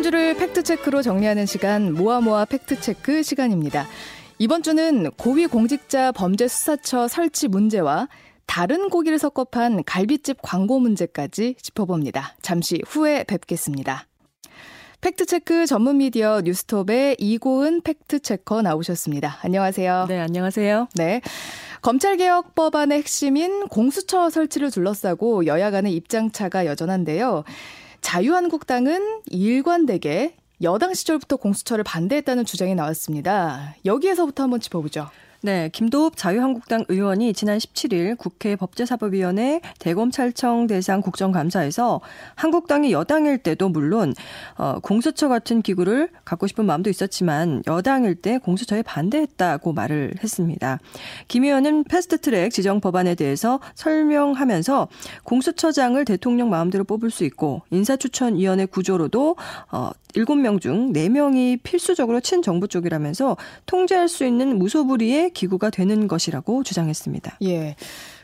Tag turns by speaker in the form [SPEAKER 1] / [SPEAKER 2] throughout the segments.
[SPEAKER 1] 한 주를 팩트체크로 정리하는 시간 모아모아 팩트체크 시간입니다. 이번 주는 고위공직자 범죄수사처 설치 문제와 다른 고기를 섞어 판 갈비집 광고 문제까지 짚어봅니다. 잠시 후에 뵙겠습니다. 팩트체크 전문 미디어 뉴스톱의 이고은 팩트체커 나오셨습니다. 안녕하세요.
[SPEAKER 2] 네, 안녕하세요.
[SPEAKER 1] 네. 검찰개혁 법안의 핵심인 공수처 설치를 둘러싸고 여야 간의 입장차가 여전한데요. 자유한국당은 일관되게 여당 시절부터 공수처를 반대했다는 주장이 나왔습니다. 여기에서부터 한번 짚어보죠.
[SPEAKER 2] 네, 김도읍 자유한국당 의원이 지난 17일 국회 법제사법위원회 대검찰청 대상 국정감사에서 한국당이 여당일 때도 물론 어, 공수처 같은 기구를 갖고 싶은 마음도 있었지만 여당일 때 공수처에 반대했다고 말을 했습니다. 김 의원은 패스트트랙 지정 법안에 대해서 설명하면서 공수처장을 대통령 마음대로 뽑을 수 있고 인사추천위원회 구조로도 어, 7명 중 4명이 필수적으로 친정부 쪽이라면서 통제할 수 있는 무소불위의 기구가 되는 것이라고 주장했습니다.
[SPEAKER 1] 예.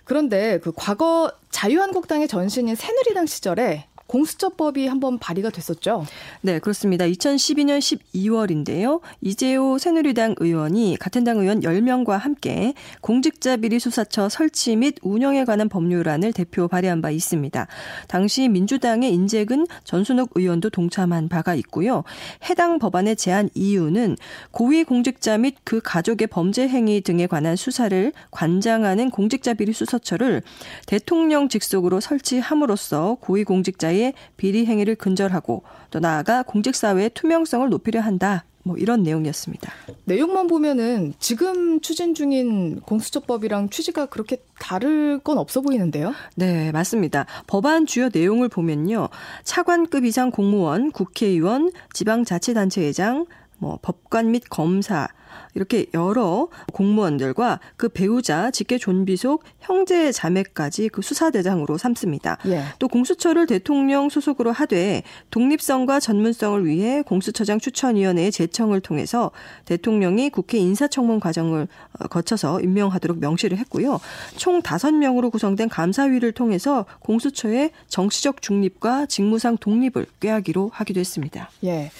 [SPEAKER 1] 그런데 그 과거 자유한국당의 전신인 새누리당 시절에 공수처법이 한번 발의가 됐었죠.
[SPEAKER 2] 네, 그렇습니다. 2012년 12월인데요. 이재호 새누리당 의원이 같은 당 의원 10명과 함께 공직자 비리 수사처 설치 및 운영에 관한 법률안을 대표 발의한 바 있습니다. 당시 민주당의 인재근 전순옥 의원도 동참한 바가 있고요. 해당 법안의 제안 이유는 고위 공직자 및 그 가족의 범죄 행위 등에 관한 수사를 관장하는 공직자 비리 수사처를 대통령 직속으로 설치함으로써 고위 공직자의 사회의 비리 행위를 근절하고 또 나아가 공직사회의 투명성을 높이려 한다. 뭐 이런 내용이었습니다.
[SPEAKER 1] 내용만 보면은 지금 추진 중인 공수처법이랑 취지가 그렇게 다를 건 없어 보이는데요?
[SPEAKER 2] 네, 맞습니다. 법안 주요 내용을 보면요. 차관급 이상 공무원, 국회의원, 지방자치단체회장, 뭐 법관 및 검사, 이렇게 여러 공무원들과 그 배우자, 직계 존비속, 형제 자매까지 그 수사 대상으로 삼습니다. 예. 또 공수처를 대통령 소속으로 하되 독립성과 전문성을 위해 공수처장 추천위원회의 제청을 통해서 대통령이 국회 인사청문 과정을 어, 거쳐서 임명하도록 명시를 했고요. 총 다섯 명으로 구성된 감사위를 통해서 공수처의 정치적 중립과 직무상 독립을 꾀하기로 하기도 했습니다.
[SPEAKER 1] 예.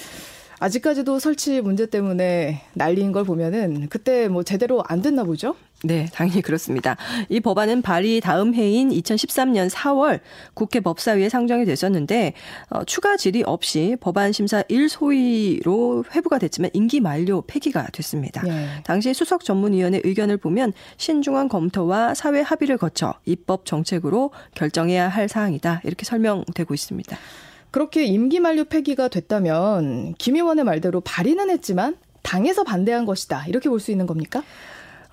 [SPEAKER 1] 아직까지도 설치 문제 때문에 난리인 걸 보면은 그때 뭐 제대로 안 됐나 보죠?
[SPEAKER 2] 네, 당연히 그렇습니다. 이 법안은 발의 다음 해인 2013년 4월 국회 법사위에 상정이 됐었는데 어, 추가 질의 없이 법안 심사 1소위로 회부가 됐지만 임기 만료 폐기가 됐습니다. 네. 당시 수석 전문위원회 의견을 보면 신중한 검토와 사회 합의를 거쳐 입법 정책으로 결정해야 할 사항이다 이렇게 설명되고 있습니다.
[SPEAKER 1] 그렇게 임기 만료 폐기가 됐다면 김 의원의 말대로 발의는 했지만 당에서 반대한 것이다. 이렇게 볼 수 있는 겁니까?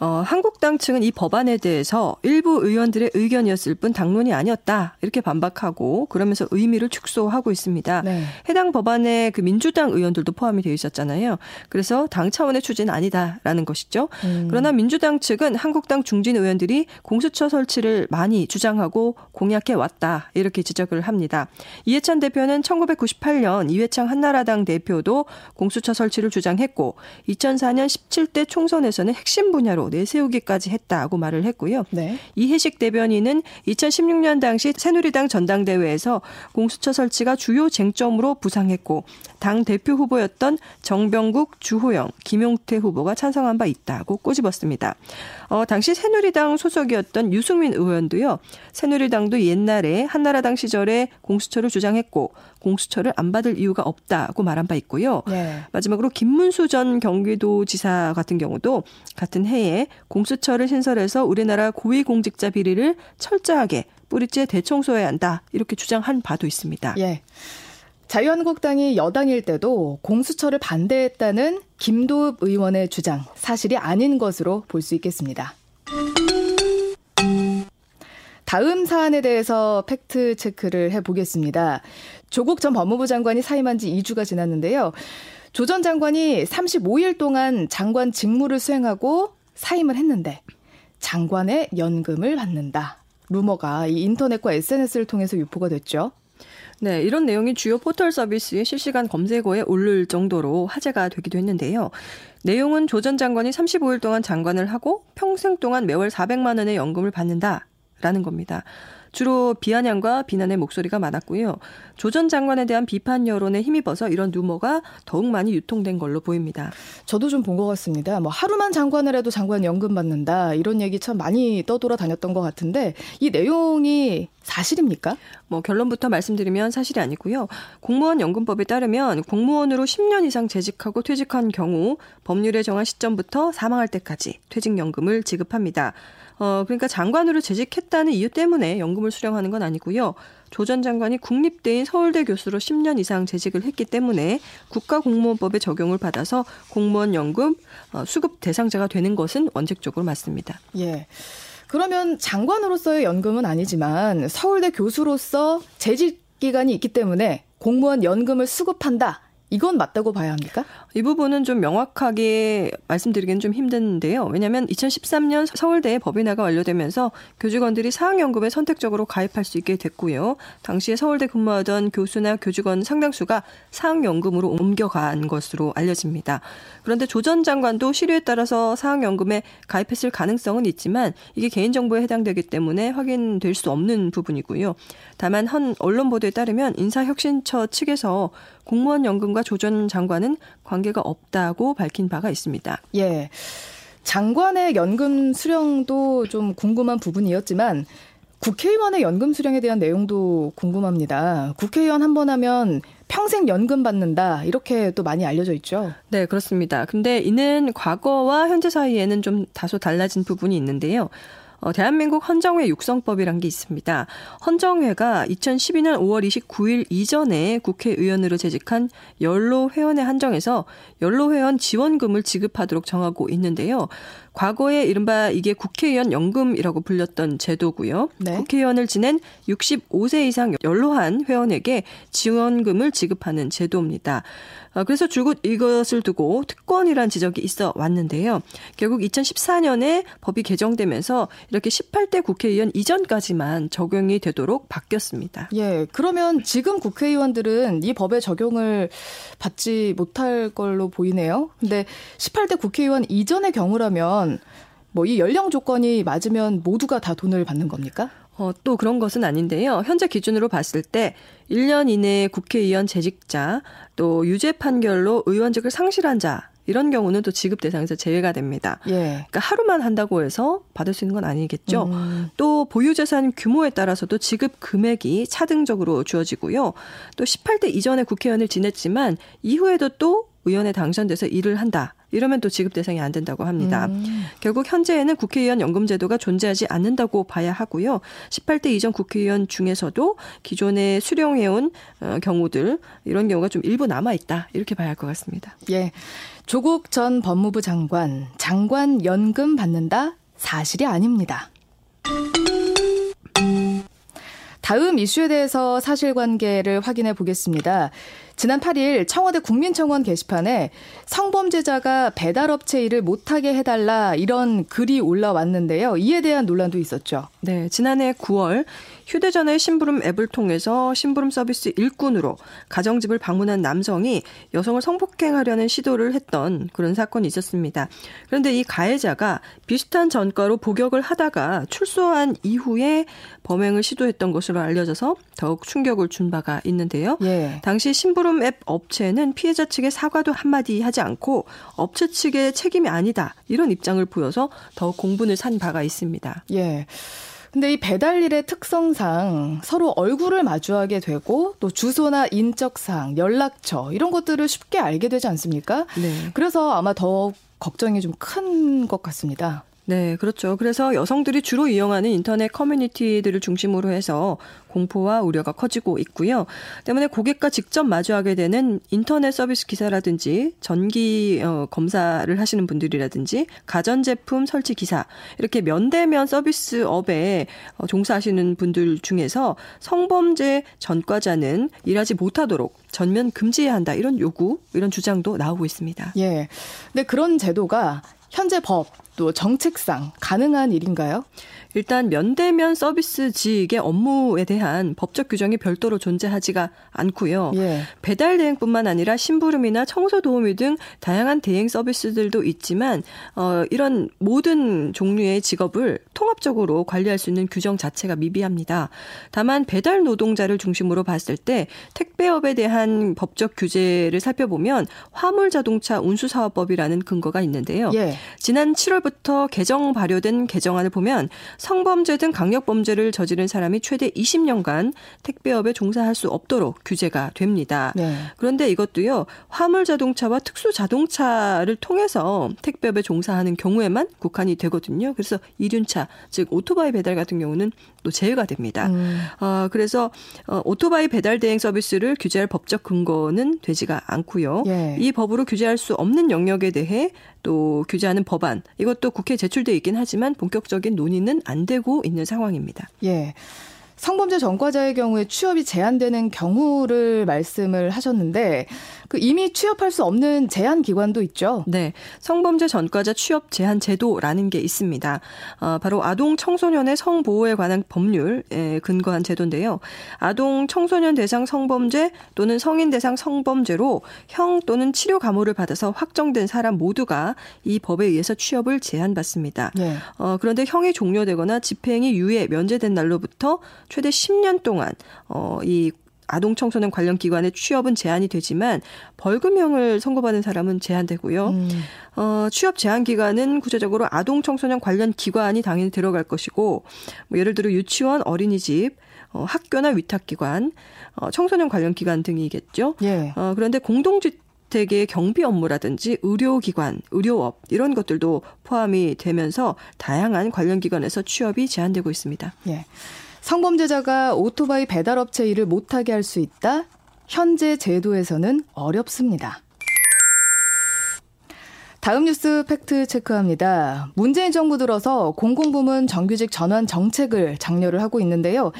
[SPEAKER 2] 어, 한국당 측은 이 법안에 대해서 일부 의원들의 의견이었을 뿐 당론이 아니었다 이렇게 반박하고 그러면서 의미를 축소하고 있습니다. 네. 해당 법안에 그 민주당 의원들도 포함이 되어 있었잖아요. 그래서 당 차원의 추진은 아니다라는 것이죠. 음. 그러나 민주당 측은 한국당 중진 의원들이 공수처 설치를 많이 주장하고 공약해 왔다 이렇게 지적을 합니다. 이해찬 대표는 1998년 이회창 한나라당 대표도 공수처 설치를 주장했고 2004년 17대 총선에서는 핵심 분야로 내세우기까지 했다고 말을 했고요. 네. 이해식 대변인은 2016년 당시 새누리당 전당대회에서 공수처 설치가 주요 쟁점으로 부상했고 당 대표 후보였던 정병국, 주호영, 김용태 후보가 찬성한 바 있다고 꼬집었습니다. 어, 당시 새누리당 소속이었던 유승민 의원도요. 새누리당도 옛날에 한나라당 시절에 공수처를 주장했고 공수처를 안 받을 이유가 없다고 말한 바 있고요. 네. 마지막으로 김문수 전 경기도지사 같은 경우도 같은 해에 공수처를 신설해서 우리나라 고위공직자 비리를 철저하게 뿌리째 대청소해야 한다 이렇게 주장한 바도 있습니다.
[SPEAKER 1] 예. 자유한국당이 여당일 때도 공수처를 반대했다는 김도읍 의원의 주장 사실이 아닌 것으로 볼 수 있겠습니다. 다음 사안에 대해서 팩트 체크를 해보겠습니다. 조국 전 법무부 장관이 사임한 지 2주가 지났는데요. 조 전 장관이 35일 동안 장관 직무를 수행하고 사임을 했는데 장관의 연금을 받는다. 루머가 이 인터넷과 SNS를 통해서 유포가 됐죠.
[SPEAKER 2] 네, 이런 내용이 주요 포털 서비스의 실시간 검색어에 오를 정도로 화제가 되기도 했는데요. 내용은 조 전 장관이 35일 동안 장관을 하고 평생 동안 매월 400만 원의 연금을 받는다라는 겁니다. 주로 비아냥과 비난의 목소리가 많았고요. 조 전 장관에 대한 비판 여론에 힘입어서 이런 루머가 더욱 많이 유통된 걸로 보입니다.
[SPEAKER 1] 저도 좀 본 것 같습니다. 뭐 하루만 장관을 해도 장관 연금 받는다 이런 얘기 참 많이 떠돌아 다녔던 것 같은데 이 내용이 사실입니까?
[SPEAKER 2] 뭐 결론부터 말씀드리면 사실이 아니고요. 공무원 연금법에 따르면 공무원으로 10년 이상 재직하고 퇴직한 경우 법률에 정한 시점부터 사망할 때까지 퇴직연금을 지급합니다. 어, 그러니까 장관으로 재직했다는 이유 때문에 연금을 수령하는 건 아니고요. 조 전 장관이 국립대인 서울대 교수로 10년 이상 재직을 했기 때문에 국가공무원법의 적용을 받아서 공무원 연금 어, 수급 대상자가 되는 것은 원칙적으로 맞습니다.
[SPEAKER 1] 예. 그러면 장관으로서의 연금은 아니지만 서울대 교수로서 재직 기간이 있기 때문에 공무원 연금을 수급한다. 이건 맞다고 봐야 합니까?
[SPEAKER 2] 이 부분은 좀 명확하게 말씀드리기는 좀 힘든데요. 왜냐하면 2013년 서울대 법인화가 완료되면서 교직원들이 사학연금에 선택적으로 가입할 수 있게 됐고요. 당시에 서울대 근무하던 교수나 교직원 상당수가 사학연금으로 옮겨간 것으로 알려집니다. 그런데 조 전 장관도 시류에 따라서 사학연금에 가입했을 가능성은 있지만 이게 개인정보에 해당되기 때문에 확인될 수 없는 부분이고요. 다만 한 언론 보도에 따르면 인사혁신처 측에서 공무원 연금과 조 전 장관은 관계가 없다고 밝힌 바가 있습니다.
[SPEAKER 1] 예. 장관의 연금 수령도 좀 궁금한 부분이었지만 국회의원의 연금 수령에 대한 내용도 궁금합니다. 국회의원 한 번 하면 평생 연금 받는다 이렇게 또 많이 알려져 있죠.
[SPEAKER 2] 네, 그렇습니다. 근데 이는 과거와 현재 사이에는 좀 다소 달라진 부분이 있는데요. 어, 대한민국 헌정회 육성법이란 게 있습니다. 헌정회가 2012년 5월 29일 이전에 국회의원으로 재직한 연로 회원에 한정해서 연로 회원 지원금을 지급하도록 정하고 있는데요. 과거에 이른바 이게 국회의원 연금이라고 불렸던 제도고요. 네. 국회의원을 지낸 65세 이상 연로한 회원에게 지원금을 지급하는 제도입니다. 어, 그래서 줄곧 이것을 두고 특권이란 지적이 있어 왔는데요. 결국 2014년에 법이 개정되면서 이렇게 18대 국회의원 이전까지만 적용이 되도록 바뀌었습니다.
[SPEAKER 1] 예. 그러면 지금 국회의원들은 이 법의 적용을 받지 못할 걸로 보이네요. 근데 18대 국회의원 이전의 경우라면 뭐 이 연령 조건이 맞으면 모두가 다 돈을 받는 겁니까?
[SPEAKER 2] 어, 또 그런 것은 아닌데요. 현재 기준으로 봤을 때 1년 이내 국회의원 재직자, 또 유죄 판결로 의원직을 상실한 자, 이런 경우는 또 지급 대상에서 제외가 됩니다. 예. 그러니까 하루만 한다고 해서 받을 수 있는 건 아니겠죠. 음. 또 보유 재산 규모에 따라서도 지급 금액이 차등적으로 주어지고요. 또 18대 이전에 국회의원을 지냈지만 이후에도 또 의원에 당선돼서 일을 한다. 이러면 또 지급 대상이 안 된다고 합니다. 음. 결국 현재에는 국회의원 연금 제도가 존재하지 않는다고 봐야 하고요. 18대 이전 국회의원 중에서도 기존에 수령해온 어, 경우들 이런 경우가 좀 일부 남아 있다 이렇게 봐야 할 것 같습니다.
[SPEAKER 1] 예, 조국 전 법무부 장관 장관 연금 받는다 사실이 아닙니다. 다음 이슈에 대해서 사실관계를 확인해 보겠습니다. 지난 8일 청와대 국민청원 게시판에 성범죄자가 배달업체 일을 못하게 해달라 이런 글이 올라왔는데요. 이에 대한 논란도 있었죠.
[SPEAKER 2] 네, 지난해 9월 휴대전화 심부름 앱을 통해서 심부름 서비스 일꾼으로 가정집을 방문한 남성이 여성을 성폭행하려는 시도를 했던 그런 사건이 있었습니다. 그런데 이 가해자가 비슷한 전과로 복역을 하다가 출소한 이후에 범행을 시도했던 것으로 알려져서 더욱 충격을 준 바가 있는데요. 예. 당시 심부름 앱 업체는 피해자 측의 사과도 한마디 하지 않고 업체 측의 책임이 아니다 이런 입장을 보여서 더욱 공분을 산 바가 있습니다.
[SPEAKER 1] 예. 근데 이 배달일의 특성상 서로 얼굴을 마주하게 되고 또 주소나 인적사항, 연락처 이런 것들을 쉽게 알게 되지 않습니까? 네. 그래서 아마 더 걱정이 좀 큰 것 같습니다.
[SPEAKER 2] 네, 그렇죠. 그래서 여성들이 주로 이용하는 인터넷 커뮤니티들을 중심으로 해서 공포와 우려가 커지고 있고요. 때문에 고객과 직접 마주하게 되는 인터넷 서비스 기사라든지 전기 어, 검사를 하시는 분들이라든지 가전제품 설치 기사 이렇게 면대면 서비스업에 어, 종사하시는 분들 중에서 성범죄 전과자는 일하지 못하도록 전면 금지해야 한다 이런 요구 이런 주장도 나오고 있습니다.
[SPEAKER 1] 예. 근데 그런 제도가 현재 법 또 정책상 가능한 일인가요?
[SPEAKER 2] 일단 면대면 서비스직의 업무에 대한 법적 규정이 별도로 존재하지가 않고요. 예. 배달 대행뿐만 아니라 심부름이나 청소 도우미 등 다양한 대행 서비스들도 있지만 어 이런 모든 종류의 직업을 통합적으로 관리할 수 있는 규정 자체가 미비합니다. 다만 배달 노동자를 중심으로 봤을 때 택배업에 대한 법적 규제를 살펴보면 화물 자동차 운수 사업법이라는 근거가 있는데요. 예. 지난 7월 부터 개정 발효된 개정안을 보면 성범죄 등 강력범죄를 저지른 사람이 최대 20년간 택배업에 종사할 수 없도록 규제가 됩니다. 네. 그런데 이것도요, 화물 자동차와 특수 자동차를 통해서 택배업에 종사하는 경우에만 국한이 되거든요. 그래서 이륜차, 즉 오토바이 배달 같은 경우는 또 제외가 됩니다. 음. 어, 그래서 어, 오토바이 배달 대행 서비스를 규제할 법적 근거는 되지가 않고요. 예. 이 법으로 규제할 수 없는 영역에 대해 또 규제하는 법안 이것도 국회에 제출돼 있긴 하지만 본격적인 논의는 안 되고 있는 상황입니다.
[SPEAKER 1] 예. 성범죄 전과자의 경우에 취업이 제한되는 경우를 말씀을 하셨는데 그 이미 취업할 수 없는 제한 기관도 있죠.
[SPEAKER 2] 네, 성범죄 전과자 취업 제한 제도라는 게 있습니다. 어, 바로 아동 청소년의 성보호에 관한 법률에 근거한 제도인데요. 아동 청소년 대상 성범죄 또는 성인 대상 성범죄로 형 또는 치료 감호를 받아서 확정된 사람 모두가 이 법에 의해서 취업을 제한받습니다. 네. 어, 그런데 형이 종료되거나 집행이 유예 면제된 날로부터 최대 10년 동안 어, 이 아동 청소년 관련 기관의 취업은 제한이 되지만 벌금형을 선고받은 사람은 제한되고요. 음. 어, 취업 제한 기간은 구체적으로 아동 청소년 관련 기관이 당연히 들어갈 것이고 뭐 예를 들어 유치원, 어린이집, 어, 학교나 위탁기관, 어, 청소년 관련 기관 등이겠죠. 예. 어, 그런데 공동주 주택의 경비 업무라든지 의료기관, 의료업 이런 것들도 포함이 되면서 다양한 관련 기관에서 취업이 제한되고 있습니다. 예.
[SPEAKER 1] 성범죄자가 오토바이 배달업체 일을 못하게 할 수 있다? 현재 제도에서는 어렵습니다. 다음 뉴스 팩트 체크합니다. 문재인 정부 들어서 공공부문 정규직 전환 정책을 장려를 하고 있는데요.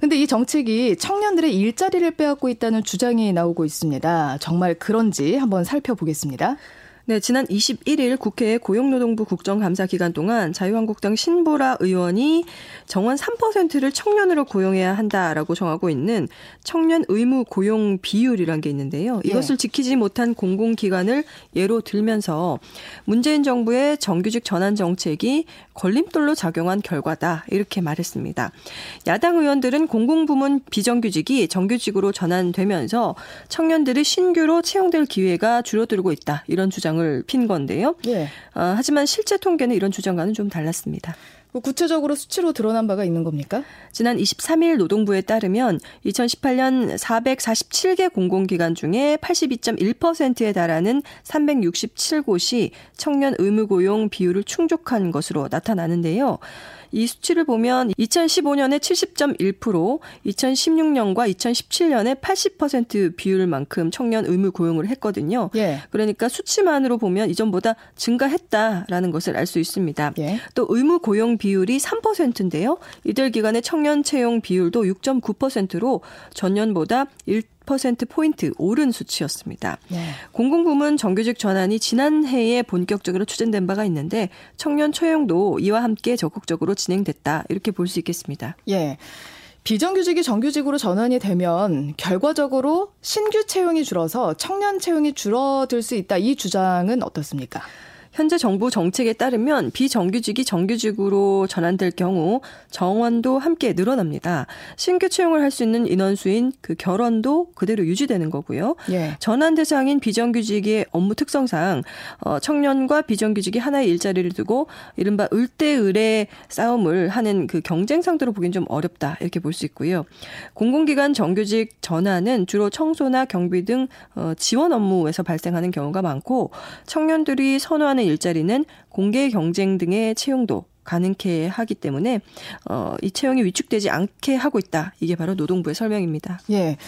[SPEAKER 1] 근데 이 정책이 청년들의 일자리를 빼앗고 있다는 주장이 나오고 있습니다. 정말 그런지 한번 살펴보겠습니다.
[SPEAKER 2] 네, 지난 21일 국회 고용노동부 국정감사 기간 동안 자유한국당 신보라 의원이 정원 3%를 청년으로 고용해야 한다라고 정하고 있는 청년 의무 고용 비율이란 게 있는데요. 예. 이것을 예. 지키지 못한 공공기관을 예로 들면서 문재인 정부의 정규직 전환 정책이 걸림돌로 작용한 결과다 이렇게 말했습니다. 야당 의원들은 공공부문 비정규직이 정규직으로 전환되면서 청년들이 신규로 채용될 기회가 줄어들고 있다 이런 주장을 주장을 핀 건데요. 예. 어, 하지만 실제 통계는 이런 주장과는 좀 달랐습니다.
[SPEAKER 1] 뭐 구체적으로 수치로 드러난 바가 있는 겁니까?
[SPEAKER 2] 지난 23일 노동부에 따르면 2018년 447개 공공기관 중에 82.1%에 달하는 367곳이 청년 의무 고용 비율을 충족한 것으로 나타나는데요. 이 수치를 보면 2015년에 70.1%, 2016년과 2017년에 80% 비율만큼 청년 의무 고용을 했거든요. 예. 그러니까 수치만으로 보면 이전보다 증가했다라는 것을 알 수 있습니다. 예. 또 의무 고용 비율이 3%인데요. 이들 기간의 청년 채용 비율도 6.9%로 전년보다 1 10%포인트 오른 수치였습니다. 네. 공공부문 정규직 전환이 지난해에 본격적으로 추진된 바가 있는데 청년 채용도 이와 함께 적극적으로 진행됐다. 이렇게 볼 수 있겠습니다.
[SPEAKER 1] 예. 비정규직이 정규직으로 전환이 되면 결과적으로 신규 채용이 줄어서 청년 채용이 줄어들 수 있다. 이 주장은 어떻습니까?
[SPEAKER 2] 현재 정부 정책에 따르면 비정규직이 정규직으로 전환될 경우 정원도 함께 늘어납니다. 신규 채용을 할 수 있는 인원수인 그 결원도 그대로 유지되는 거고요. 예. 전환 대상인 비정규직의 업무 특성상 어, 청년과 비정규직이 하나의 일자리를 두고 이른바 을대을의 싸움을 하는 그 경쟁 상대로 보기엔 좀 어렵다 이렇게 볼 수 있고요. 공공기관 정규직 전환은 주로 청소나 경비 등 어, 지원 업무에서 발생하는 경우가 많고 청년들이 선호하는 일자리는 공개 경쟁 등의 채용도 가능케 하기 때문에 어, 이 채용이 위축되지 않게 하고 있다. 이게 바로 노동부의 설명입니다.
[SPEAKER 1] 예.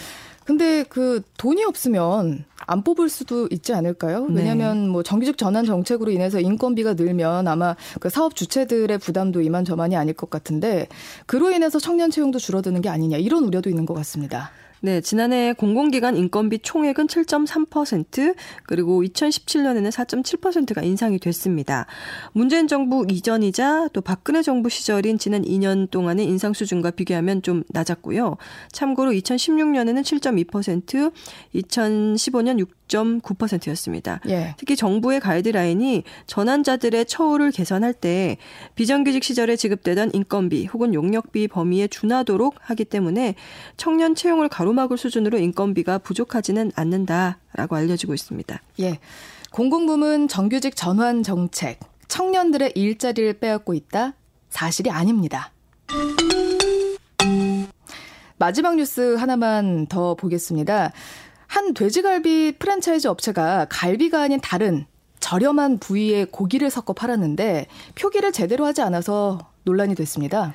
[SPEAKER 1] 근데 그 돈이 없으면 안 뽑을 수도 있지 않을까요? 네. 왜냐하면 뭐 정규직 전환 정책으로 인해서 인건비가 늘면 아마 그 사업 주체들의 부담도 이만저만이 아닐 것 같은데 그로 인해서 청년 채용도 줄어드는 게 아니냐 이런 우려도 있는 것 같습니다.
[SPEAKER 2] 네, 지난해 공공기관 인건비 총액은 7.3% 그리고 2017년에는 4.7%가 인상이 됐습니다. 문재인 정부 이전이자 또 박근혜 정부 시절인 지난 2년 동안의 인상 수준과 비교하면 좀 낮았고요. 참고로 2016년에는 7.2%, 2015년 6 6.9%였습니다. 예. 특히 정부의 가이드라인이 전환자들의 처우를 개선할 때 비정규직 시절에 지급되던 인건비 혹은 용역비 범위에 준하도록 하기 때문에 청년 채용을 가로막을 수준으로 인건비가 부족하지는 않는다라고 알려지고 있습니다.
[SPEAKER 1] 예. 공공부문 정규직 전환 정책, 청년들의 일자리를 빼앗고 있다? 사실이 아닙니다. 마지막 뉴스 하나만 더 보겠습니다. 한 돼지갈비 프랜차이즈 업체가 갈비가 아닌 다른 저렴한 부위의 고기를 섞어 팔았는데 표기를 제대로 하지 않아서 논란이 됐습니다.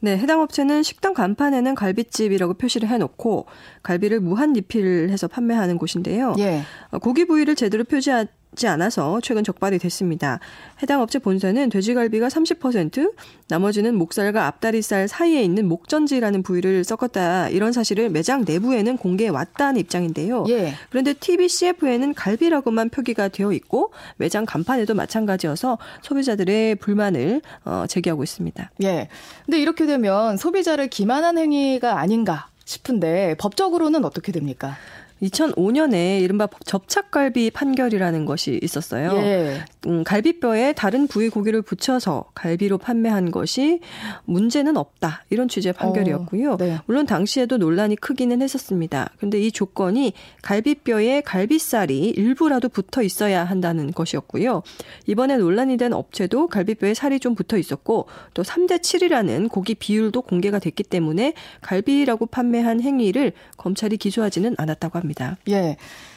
[SPEAKER 2] 네, 해당 업체는 식당 간판에는 갈비집이라고 표시를 해놓고 갈비를 무한 리필해서 판매하는 곳인데요. 예. 고기 부위를 제대로 표시하, 지 않아서 최근 적발이 됐습니다. 해당 업체 본사는 돼지갈비가 30%, 나머지는 목살과 앞다리살 사이에 있는 목전지라는 부위를 섞었다 이런 사실을 매장 내부에는 공개해 왔다는 입장인데요. 예. 그런데 TV CF에는 갈비라고만 표기가 되어 있고 매장 간판에도 마찬가지여서 소비자들의 불만을 어, 제기하고 있습니다.
[SPEAKER 1] 예. 근데 이렇게 되면 소비자를 기만한 행위가 아닌가 싶은데 법적으로는 어떻게 됩니까?
[SPEAKER 2] 2005년에 이른바 접착갈비 판결이라는 것이 있었어요. 예. 음, 갈비뼈에 다른 부위 고기를 붙여서 갈비로 판매한 것이 문제는 없다. 이런 취지의 판결이었고요. 어, 네. 물론 당시에도 논란이 크기는 했었습니다. 그런데 이 조건이 갈비뼈에 갈비살이 일부라도 붙어 있어야 한다는 것이었고요. 이번에 논란이 된 업체도 갈비뼈에 살이 좀 붙어 있었고 또 3대 7이라는 고기 비율도 공개가 됐기 때문에 갈비라고 판매한 행위를 검찰이 기소하지는 않았다고 합니다. 합니다.
[SPEAKER 1] 예.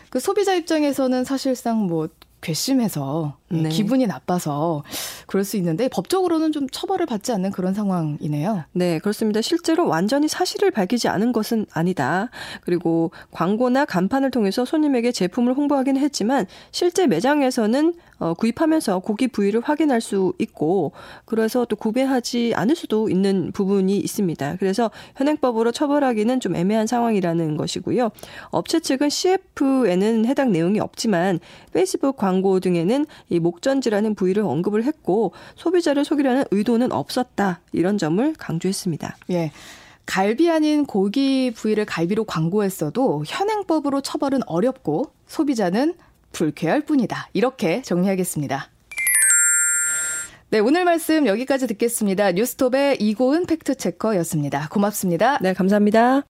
[SPEAKER 1] 그 소비자 입장에서는 사실상 뭐 괘씸해서 네. 기분이 나빠서 그럴 수 있는데 법적으로는 좀 처벌을 받지 않는 그런 상황이네요.
[SPEAKER 2] 네, 그렇습니다. 실제로 완전히 사실을 밝히지 않은 것은 아니다. 그리고 광고나 간판을 통해서 손님에게 제품을 홍보하긴 했지만 실제 매장에서는 어, 구입하면서 고기 부위를 확인할 수 있고 그래서 또 구매하지 않을 수도 있는 부분이 있습니다. 그래서 현행법으로 처벌하기는 좀 애매한 상황이라는 것이고요. 업체 측은 CF에는 해당 내용이 없지만 페이스북 광고 등에는 이 목전지라는 부위를 언급을 했고 소비자를 속이려는 의도는 없었다 이런 점을 강조했습니다.
[SPEAKER 1] 예. 갈비 아닌 고기 부위를 갈비로 광고했어도 현행법으로 처벌은 어렵고 소비자는 불쾌할 뿐이다. 이렇게 정리하겠습니다. 네, 오늘 말씀 여기까지 듣겠습니다. 뉴스톱의 이고은 팩트체커였습니다. 고맙습니다.
[SPEAKER 2] 네, 감사합니다.